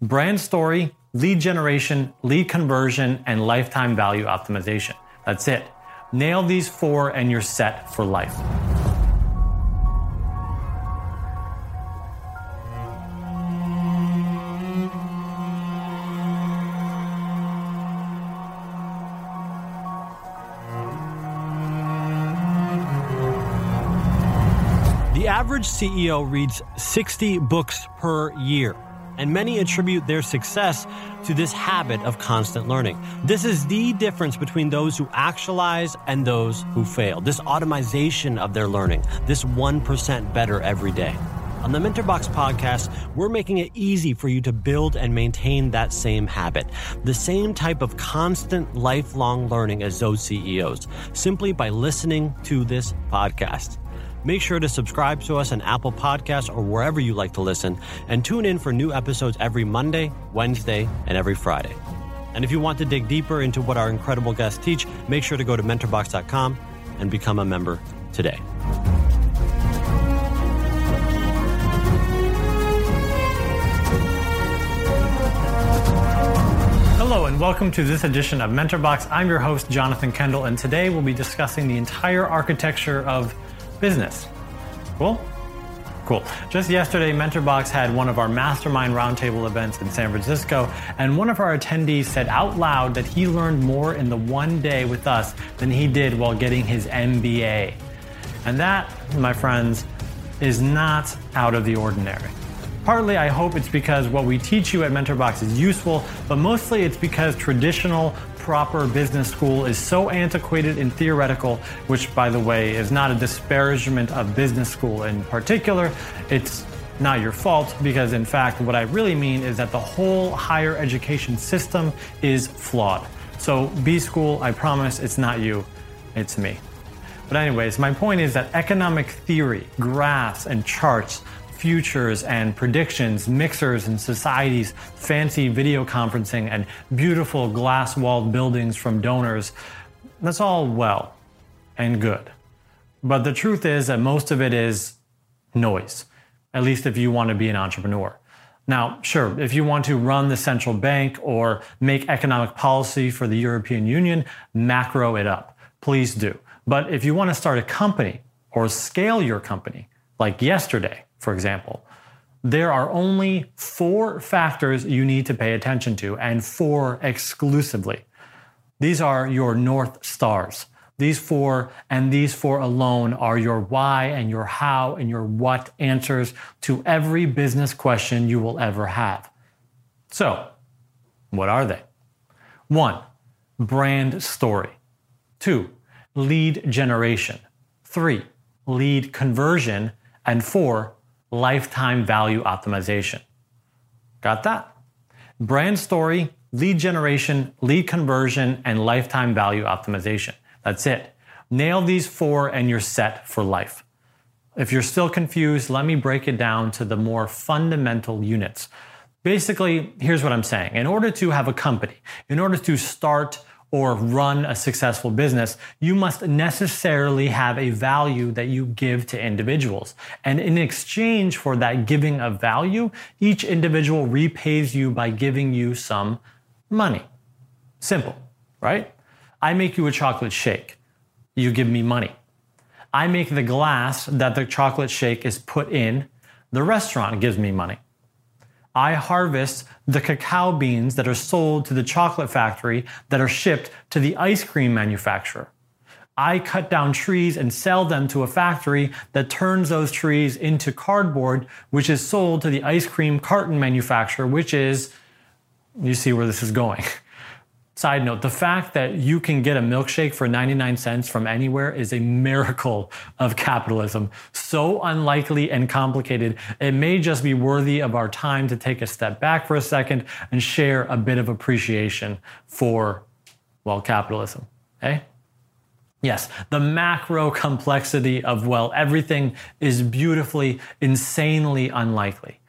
brand story, lead generation, lead conversion, and lifetime value optimization. That's it. Nail these four and you're set for life. The average CEO reads 60 books per year, and many attribute their success to this habit of constant learning. This is the difference between those who actualize and those who fail. This automation of their learning, this 1% better every day. On the Mentorbox podcast, we're making it easy for you to build and maintain that same habit, the same type of constant lifelong learning as those CEOs, simply by listening to this podcast. Make sure to subscribe to us on Apple Podcasts or wherever you like to listen, and tune in for new episodes every Monday, Wednesday, and every Friday. And if you want to dig deeper into what our incredible guests teach, make sure to go to mentorbox.com and become a member today. Hello, and welcome to this edition of MentorBox. I'm your host, Jonathan Kendall, and today we'll be discussing the entire architecture of business. Cool? Cool. Just yesterday, MentorBox had one of our mastermind roundtable events in San Francisco, and one of our attendees said out loud that he learned more in the one day with us than he did while getting his MBA. And that, my friends, is not out of the ordinary. Partly, I hope it's because what we teach you at MentorBox is useful, but mostly it's because traditional, proper business school is so antiquated and theoretical, which, by the way, is not a disparagement of business school in particular. It's not your fault because, in fact, what I really mean is that the whole higher education system is flawed. So, B school, I promise it's not you, it's me. But, anyways, my point is that economic theory, graphs, and charts futures and predictions, mixers and societies, fancy video conferencing, and beautiful glass walled buildings from donors. That's all well and good. But the truth is that most of it is noise, at least if you want to be an entrepreneur. Now, sure, if you want to run the central bank or make economic policy for the European Union, macro it up. Please do. But if you want to start a company or scale your company, like yesterday, for example, there are only four factors you need to pay attention to, and four exclusively. These are your North Stars. These four and these four alone are your why and your how and your what answers to every business question you will ever have. So, what are they? One, brand story. Two, lead generation. Three, lead conversion. And four, lifetime value optimization. Got that? Brand story, lead generation, lead conversion, and lifetime value optimization. That's it. Nail these four and you're set for life. If you're still confused, let me break it down to the more fundamental units. Basically, here's what I'm saying. In order to have a company, in order to start or run a successful business, you must necessarily have a value that you give to individuals. And in exchange for that giving of value, each individual repays you by giving you some money. Simple, right? I make you a chocolate shake. You give me money. I make the glass that the chocolate shake is put in. The restaurant gives me money. I harvest the cacao beans that are sold to the chocolate factory that are shipped to the ice cream manufacturer. I cut down trees and sell them to a factory that turns those trees into cardboard, which is sold to the ice cream carton manufacturer, which is, you see where this is going. Side note, the fact that you can get a milkshake for 99 cents from anywhere is a miracle of capitalism. So unlikely and complicated, it may just be worthy of our time to take a step back for a second and share a bit of appreciation for, well, capitalism. Eh? Yes, the macro complexity of, well, everything is beautifully, insanely unlikely,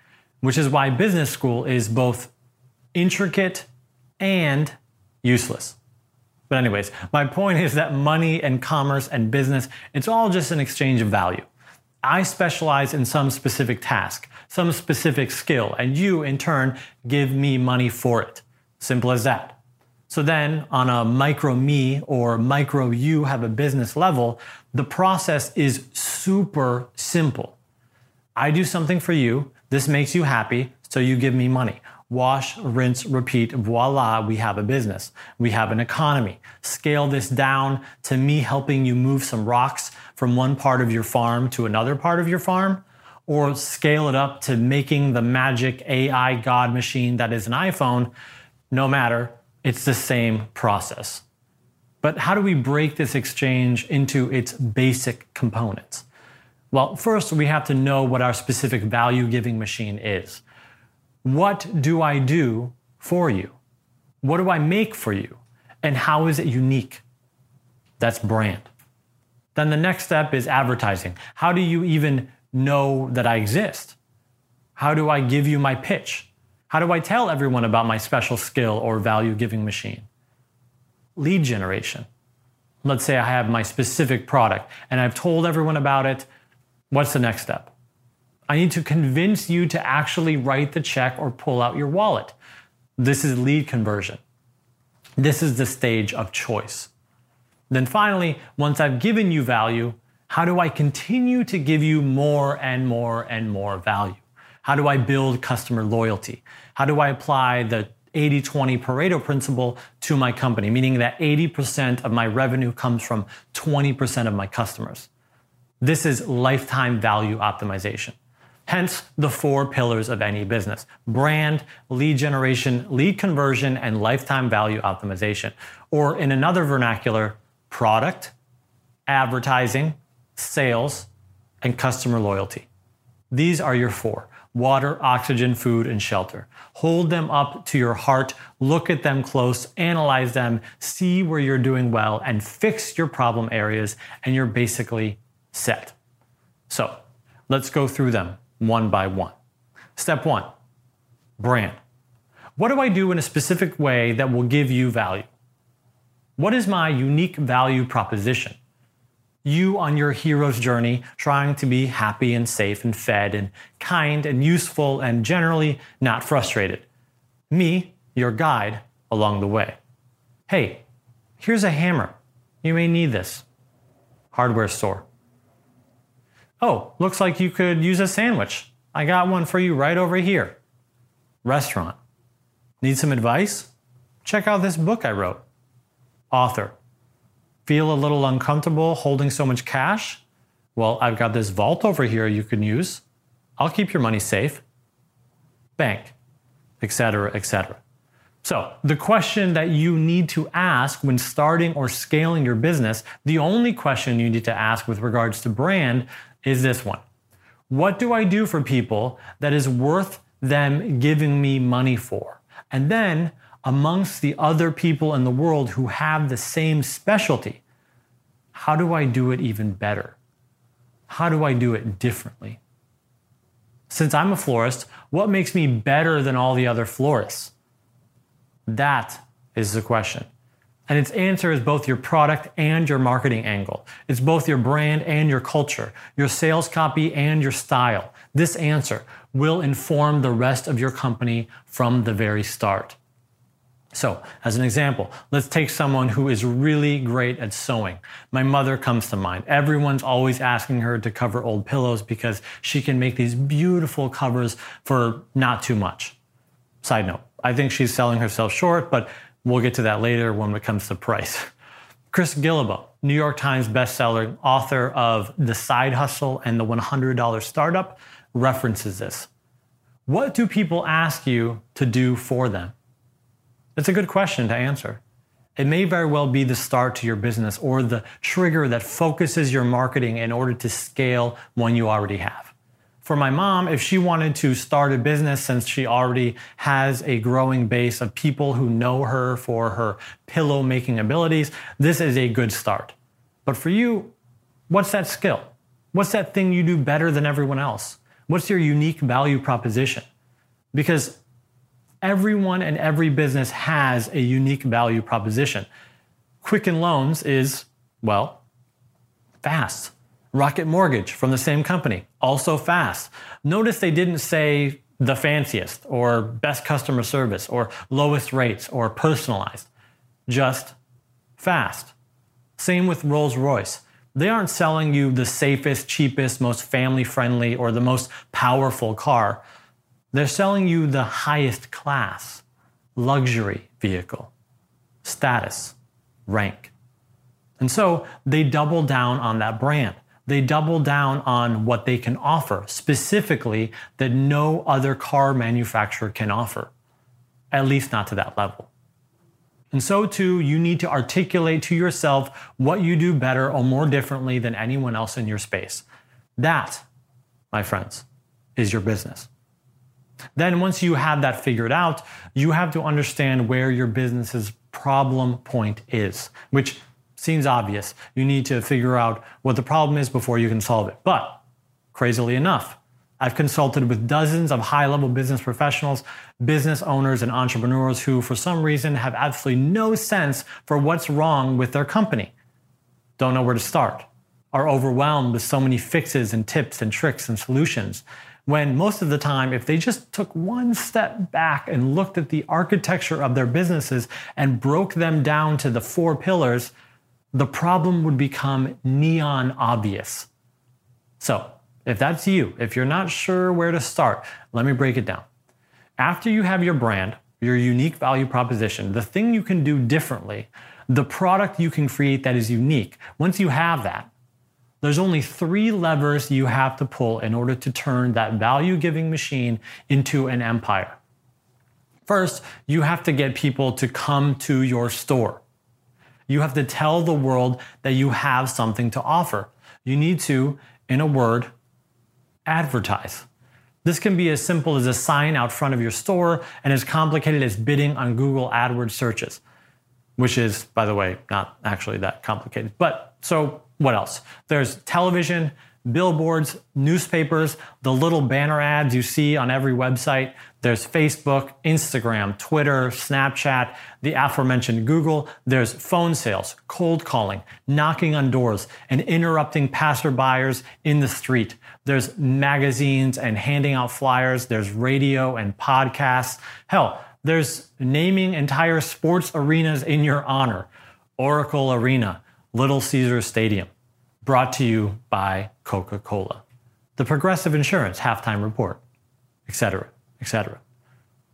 which is why business school is both intricate and useless. But, anyways, my point is that money and commerce and business, it's all just an exchange of value. I specialize in some specific task, some specific skill, and you, in turn, give me money for it. Simple as that. So then, on a micro me or micro you have a business level, the process is super simple. I do something for you, this makes you happy, so you give me money. Wash, rinse, repeat, voila, we have a business. We have an economy. Scale this down to me helping you move some rocks from one part of your farm to another part of your farm, or scale it up to making the magic AI God machine that is an iPhone, no matter, it's the same process. But how do we break this exchange into its basic components? Well, first, we have to know what our specific value giving machine is. What do I do for you? What do I make for you? And how is it unique? That's brand. Then the next step is advertising. How do you even know that I exist? How do I give you my pitch? How do I tell everyone about my special skill or value giving machine? Lead generation. Let's say I have my specific product and I've told everyone about it. What's the next step? I need to convince you to actually write the check or pull out your wallet. This is lead conversion. This is the stage of choice. Then finally, once I've given you value, how do I continue to give you more and more and more value? How do I build customer loyalty? How do I apply the 80 20 Pareto principle to my company, meaning that 80% of my revenue comes from 20% of my customers? This is lifetime value optimization. Hence the four pillars of any business brand, lead generation, lead conversion, and lifetime value optimization. Or in another vernacular, product, advertising, sales, and customer loyalty. These are your four water, oxygen, food, and shelter. Hold them up to your heart, look at them close, analyze them, see where you're doing well, and fix your problem areas, and you're basically set. So let's go through them one by one. Step one brand. What do I do in a specific way that will give you value? What is my unique value proposition? You on your hero's journey, trying to be happy and safe and fed and kind and useful and generally not frustrated. Me, your guide along the way. Hey, here's a hammer. You may need this. Hardware store. Oh, looks like you could use a sandwich. I got one for you right over here. Restaurant. Need some advice? Check out this book I wrote. Author. Feel a little uncomfortable holding so much cash? Well, I've got this vault over here you can use. I'll keep your money safe. Bank, etc., etc. So, the question that you need to ask when starting or scaling your business, the only question you need to ask with regards to brand is this one What do I do for people that is worth them giving me money for? And then, amongst the other people in the world who have the same specialty, how do I do it even better? How do I do it differently? Since I'm a florist, what makes me better than all the other florists? That is the question. And its answer is both your product and your marketing angle. It's both your brand and your culture, your sales copy and your style. This answer will inform the rest of your company from the very start. So, as an example, let's take someone who is really great at sewing. My mother comes to mind. Everyone's always asking her to cover old pillows because she can make these beautiful covers for not too much. Side note, I think she's selling herself short, but We'll get to that later when it comes to price. Chris Guillebeau, New York Times bestseller, author of The Side Hustle and the $100 Startup, references this. What do people ask you to do for them? It's a good question to answer. It may very well be the start to your business or the trigger that focuses your marketing in order to scale one you already have for my mom, if she wanted to start a business since she already has a growing base of people who know her for her pillow making abilities, this is a good start. But for you, what's that skill? What's that thing you do better than everyone else? What's your unique value proposition? Because everyone and every business has a unique value proposition. Quicken Loans is, well, fast Rocket Mortgage from the same company, also fast. Notice they didn't say the fanciest or best customer service or lowest rates or personalized, just fast. Same with Rolls Royce. They aren't selling you the safest, cheapest, most family friendly, or the most powerful car. They're selling you the highest class, luxury vehicle, status, rank. And so they double down on that brand. They double down on what they can offer, specifically that no other car manufacturer can offer, at least not to that level. And so, too, you need to articulate to yourself what you do better or more differently than anyone else in your space. That, my friends, is your business. Then, once you have that figured out, you have to understand where your business's problem point is, which seems obvious. You need to figure out what the problem is before you can solve it. But, crazily enough, I've consulted with dozens of high level business professionals, business owners, and entrepreneurs who, for some reason, have absolutely no sense for what's wrong with their company. Don't know where to start, are overwhelmed with so many fixes and tips and tricks and solutions. When most of the time, if they just took one step back and looked at the architecture of their businesses and broke them down to the four pillars, the problem would become neon obvious. So, if that's you, if you're not sure where to start, let me break it down. After you have your brand, your unique value proposition, the thing you can do differently, the product you can create that is unique, once you have that, there's only three levers you have to pull in order to turn that value giving machine into an empire. First, you have to get people to come to your store. You have to tell the world that you have something to offer. You need to, in a word, advertise. This can be as simple as a sign out front of your store and as complicated as bidding on Google AdWords searches, which is, by the way, not actually that complicated. But so what else? There's television, billboards, newspapers, the little banner ads you see on every website. There's Facebook, Instagram, Twitter, Snapchat, the aforementioned Google. There's phone sales, cold calling, knocking on doors, and interrupting passerbyers in the street. There's magazines and handing out flyers. There's radio and podcasts. Hell, there's naming entire sports arenas in your honor. Oracle Arena, Little Caesars Stadium brought to you by Coca Cola, the Progressive Insurance halftime report, etc., etc.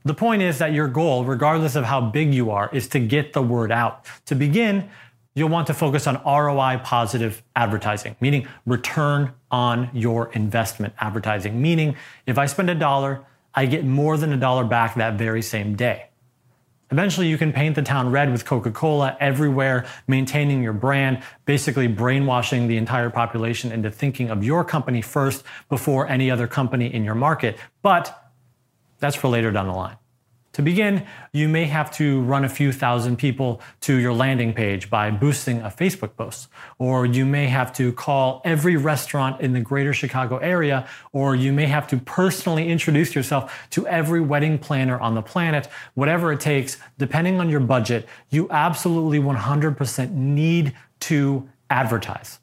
The point is that your goal, regardless of how big you are, is to get the word out. To begin, you'll want to focus on ROI positive advertising, meaning return on your investment advertising. Meaning, if I spend a dollar, I get more than a dollar back that very same day. Eventually, you can paint the town red with Coca Cola everywhere, maintaining your brand, basically brainwashing the entire population into thinking of your company first before any other company in your market. But that's for later down the line. To begin, you may have to run a few thousand people to your landing page by boosting a Facebook post. Or you may have to call every restaurant in the greater Chicago area, or you may have to personally introduce yourself to every wedding planner on the planet. Whatever it takes, depending on your budget, you absolutely 100% need to advertise.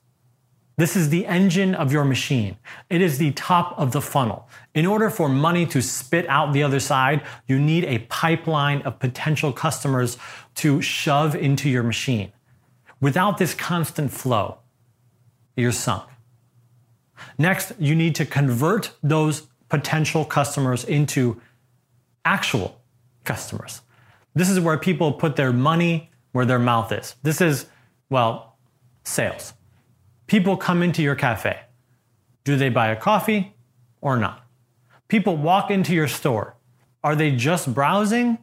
This is the engine of your machine. It is the top of the funnel. In order for money to spit out the other side, you need a pipeline of potential customers to shove into your machine. Without this constant flow, you're sunk. Next, you need to convert those potential customers into actual customers. This is where people put their money where their mouth is. This is, well, sales. People come into your cafe. Do they buy a coffee or not? People walk into your store. Are they just browsing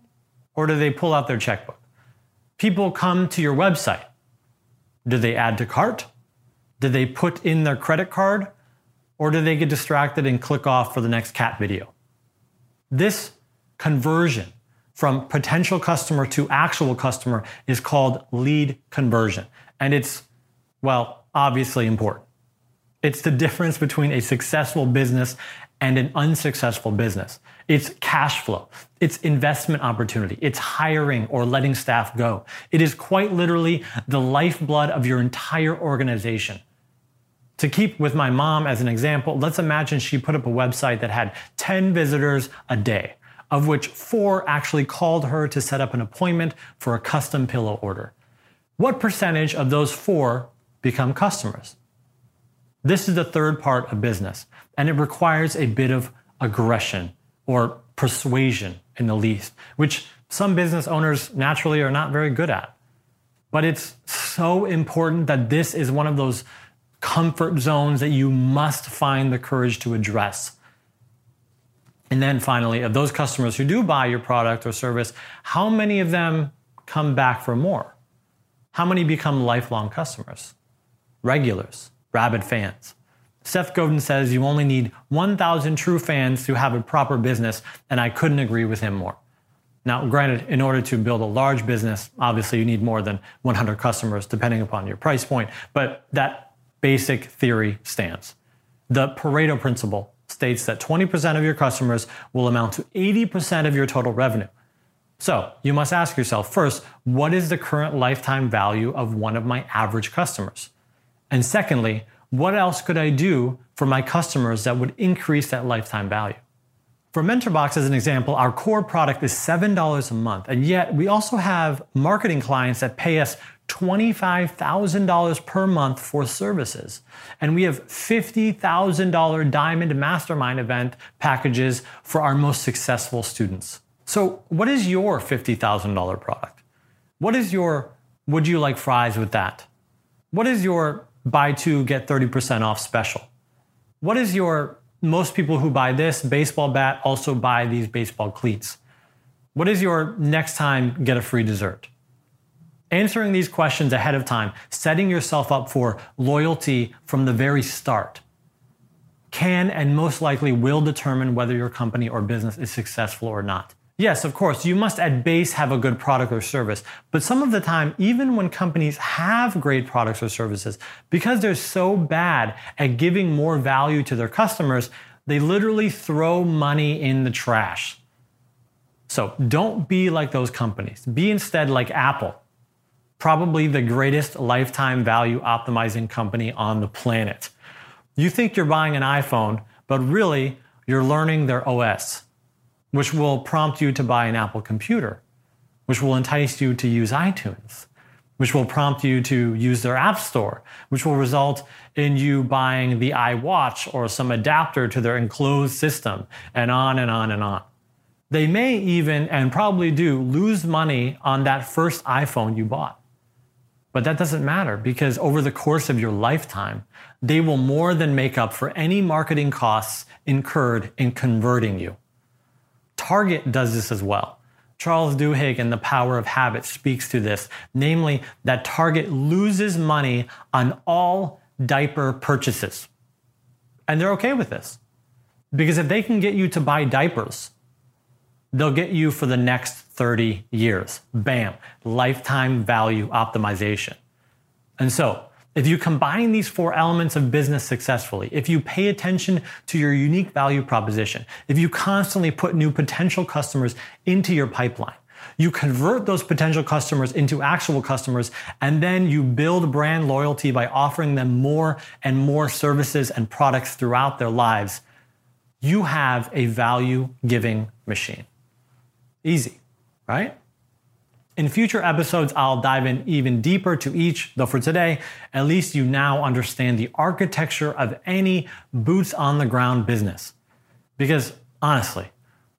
or do they pull out their checkbook? People come to your website. Do they add to cart? Do they put in their credit card? Or do they get distracted and click off for the next cat video? This conversion from potential customer to actual customer is called lead conversion. And it's, well, obviously important. It's the difference between a successful business and an unsuccessful business. It's cash flow. It's investment opportunity. It's hiring or letting staff go. It is quite literally the lifeblood of your entire organization. To keep with my mom as an example, let's imagine she put up a website that had 10 visitors a day, of which four actually called her to set up an appointment for a custom pillow order. What percentage of those four become customers? This is the third part of business, and it requires a bit of aggression or persuasion in the least, which some business owners naturally are not very good at. But it's so important that this is one of those comfort zones that you must find the courage to address. And then finally, of those customers who do buy your product or service, how many of them come back for more? How many become lifelong customers? Regulars, rabid fans. Seth Godin says you only need 1,000 true fans to have a proper business, and I couldn't agree with him more. Now, granted, in order to build a large business, obviously you need more than 100 customers, depending upon your price point, but that basic theory stands. The Pareto principle states that 20% of your customers will amount to 80% of your total revenue. So you must ask yourself first, what is the current lifetime value of one of my average customers? And secondly, what else could I do for my customers that would increase that lifetime value? For MentorBox, as an example, our core product is $7 a month, and yet we also have marketing clients that pay us $25,000 per month for services. And we have $50,000 Diamond Mastermind event packages for our most successful students. So, what is your $50,000 product? What is your would you like fries with that? What is your buy two, get 30% off special? What is your most people who buy this baseball bat also buy these baseball cleats? What is your next time get a free dessert? Answering these questions ahead of time, setting yourself up for loyalty from the very start, can and most likely will determine whether your company or business is successful or not. Yes, of course, you must at base have a good product or service, but some of the time, even when companies have great products or services, because they're so bad at giving more value to their customers, they literally throw money in the trash. So don't be like those companies. Be instead like Apple probably the greatest lifetime value optimizing company on the planet. You think you're buying an iPhone, but really you're learning their OS, which will prompt you to buy an Apple computer, which will entice you to use iTunes, which will prompt you to use their App Store, which will result in you buying the iWatch or some adapter to their enclosed system, and on and on and on. They may even, and probably do, lose money on that first iPhone you bought. But that doesn't matter because over the course of your lifetime, they will more than make up for any marketing costs incurred in converting you. Target does this as well. Charles Duhigg in The Power of Habit speaks to this, namely that Target loses money on all diaper purchases. And they're okay with this. Because if they can get you to buy diapers, they'll get you for the next 30 years. Bam, lifetime value optimization. And so, if you combine these four elements of business successfully, if you pay attention to your unique value proposition, if you constantly put new potential customers into your pipeline, you convert those potential customers into actual customers, and then you build brand loyalty by offering them more and more services and products throughout their lives, you have a value giving machine. Easy, right? In future episodes, I'll dive in even deeper to each, though for today, at least you now understand the architecture of any boots on the ground business. Because honestly,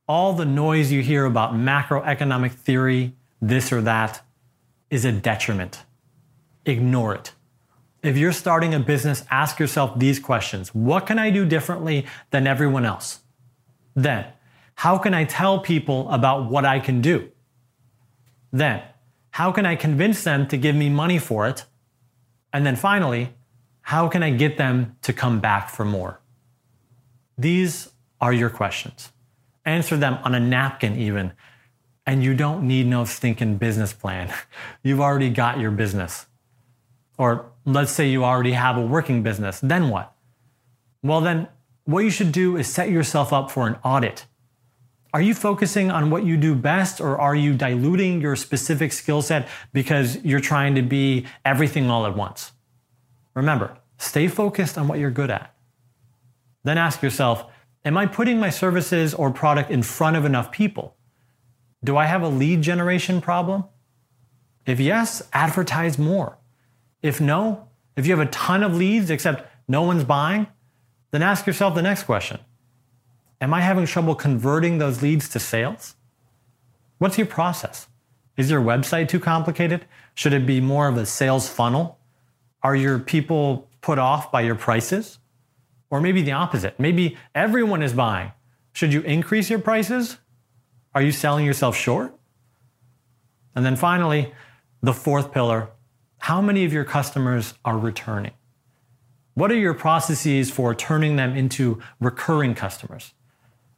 all the noise you hear about macroeconomic theory, this or that, is a detriment. Ignore it. If you're starting a business, ask yourself these questions What can I do differently than everyone else? Then, how can I tell people about what I can do? Then, how can I convince them to give me money for it? And then finally, how can I get them to come back for more? These are your questions. Answer them on a napkin, even. And you don't need no stinking business plan. You've already got your business. Or let's say you already have a working business. Then what? Well, then what you should do is set yourself up for an audit are you focusing on what you do best or are you diluting your specific skill set because you're trying to be everything all at once? Remember, Stay focused on what you're good at. Then ask yourself Am I putting my services or product in front of enough people? Do I have a lead generation problem? If yes, advertise more. If no, if you have a ton of leads except no one's buying, then ask yourself the next question Am I having trouble converting those leads to sales? What's your process? Is your website too complicated? Should it be more of a sales funnel? Are your people put off by your prices? Or maybe the opposite. Maybe everyone is buying. Should you increase your prices? Are you selling yourself short? And then finally, the fourth pillar how many of your customers are returning? What are your processes for turning them into recurring customers?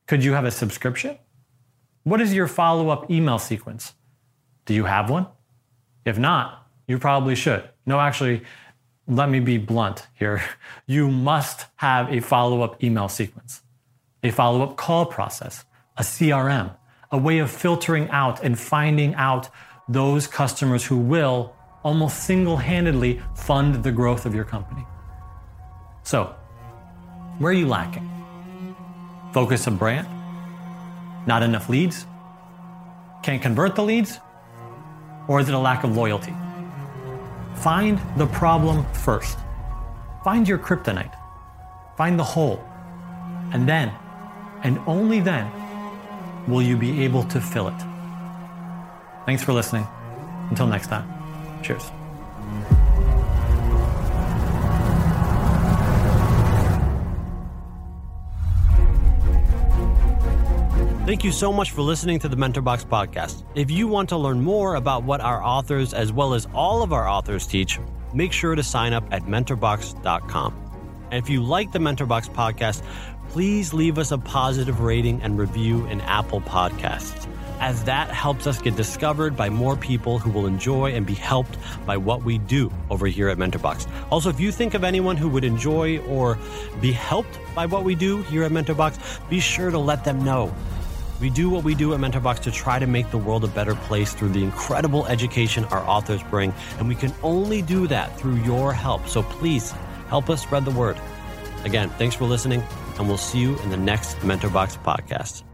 Could you have a subscription? What is your follow up email sequence? Do you have one? If not, you probably should. No, actually, let me be blunt here. You must have a follow up email sequence, a follow up call process, a CRM, a way of filtering out and finding out those customers who will almost single handedly fund the growth of your company. So, where are you lacking? Focus of brand? Not enough leads? Can't convert the leads? Or is it a lack of loyalty? Find the problem first. Find your kryptonite. Find the hole. And then, and only then, will you be able to fill it. Thanks for listening. Until next time, cheers. Thank you so much for listening to the MentorBox podcast. If you want to learn more about what our authors, as well as all of our authors, teach, make sure to sign up at mentorbox.com. And if you like the MentorBox podcast, please leave us a positive rating and review in Apple Podcasts, as that helps us get discovered by more people who will enjoy and be helped by what we do over here at MentorBox. Also, if you think of anyone who would enjoy or be helped by what we do here at MentorBox, be sure to let them know. We do what we do at MentorBox to try to make the world a better place through the incredible education our authors bring, and we can only do that through your help. So please help us spread the word. Again, thanks for listening, and we'll see you in the next MentorBox podcast.